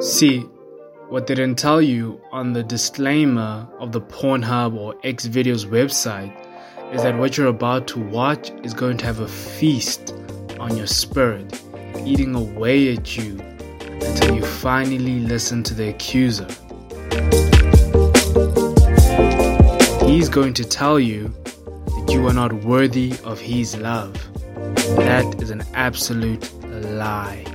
See, what they didn't tell you on the disclaimer of the Pornhub or Xvideos website is that what you're about to watch is going to have a feast on your spirit, eating away at you until you finally listen to the accuser. He's going to tell you that you are not worthy of his love. That is an absolute lie.